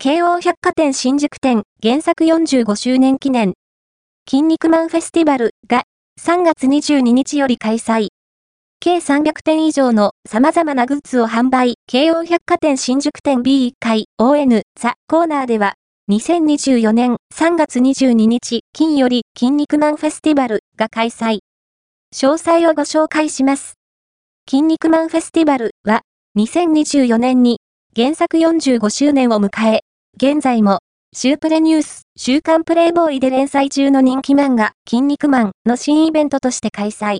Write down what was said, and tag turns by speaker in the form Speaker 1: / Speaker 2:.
Speaker 1: 京王百貨店新宿店原作45周年記念、筋肉マンフェスティバルが3月22日より開催。計300点以上の様々なグッズを販売、京王百貨店新宿店 B1 階 ON ザコーナーでは、2024年3月22日金より筋肉マンフェスティバルが開催。詳細をご紹介します。筋肉マンフェスティバルは、2024年に原作45周年を迎え、現在も、シュープレニュース、週刊プレイボーイで連載中の人気漫画、筋肉マンの新イベントとして開催。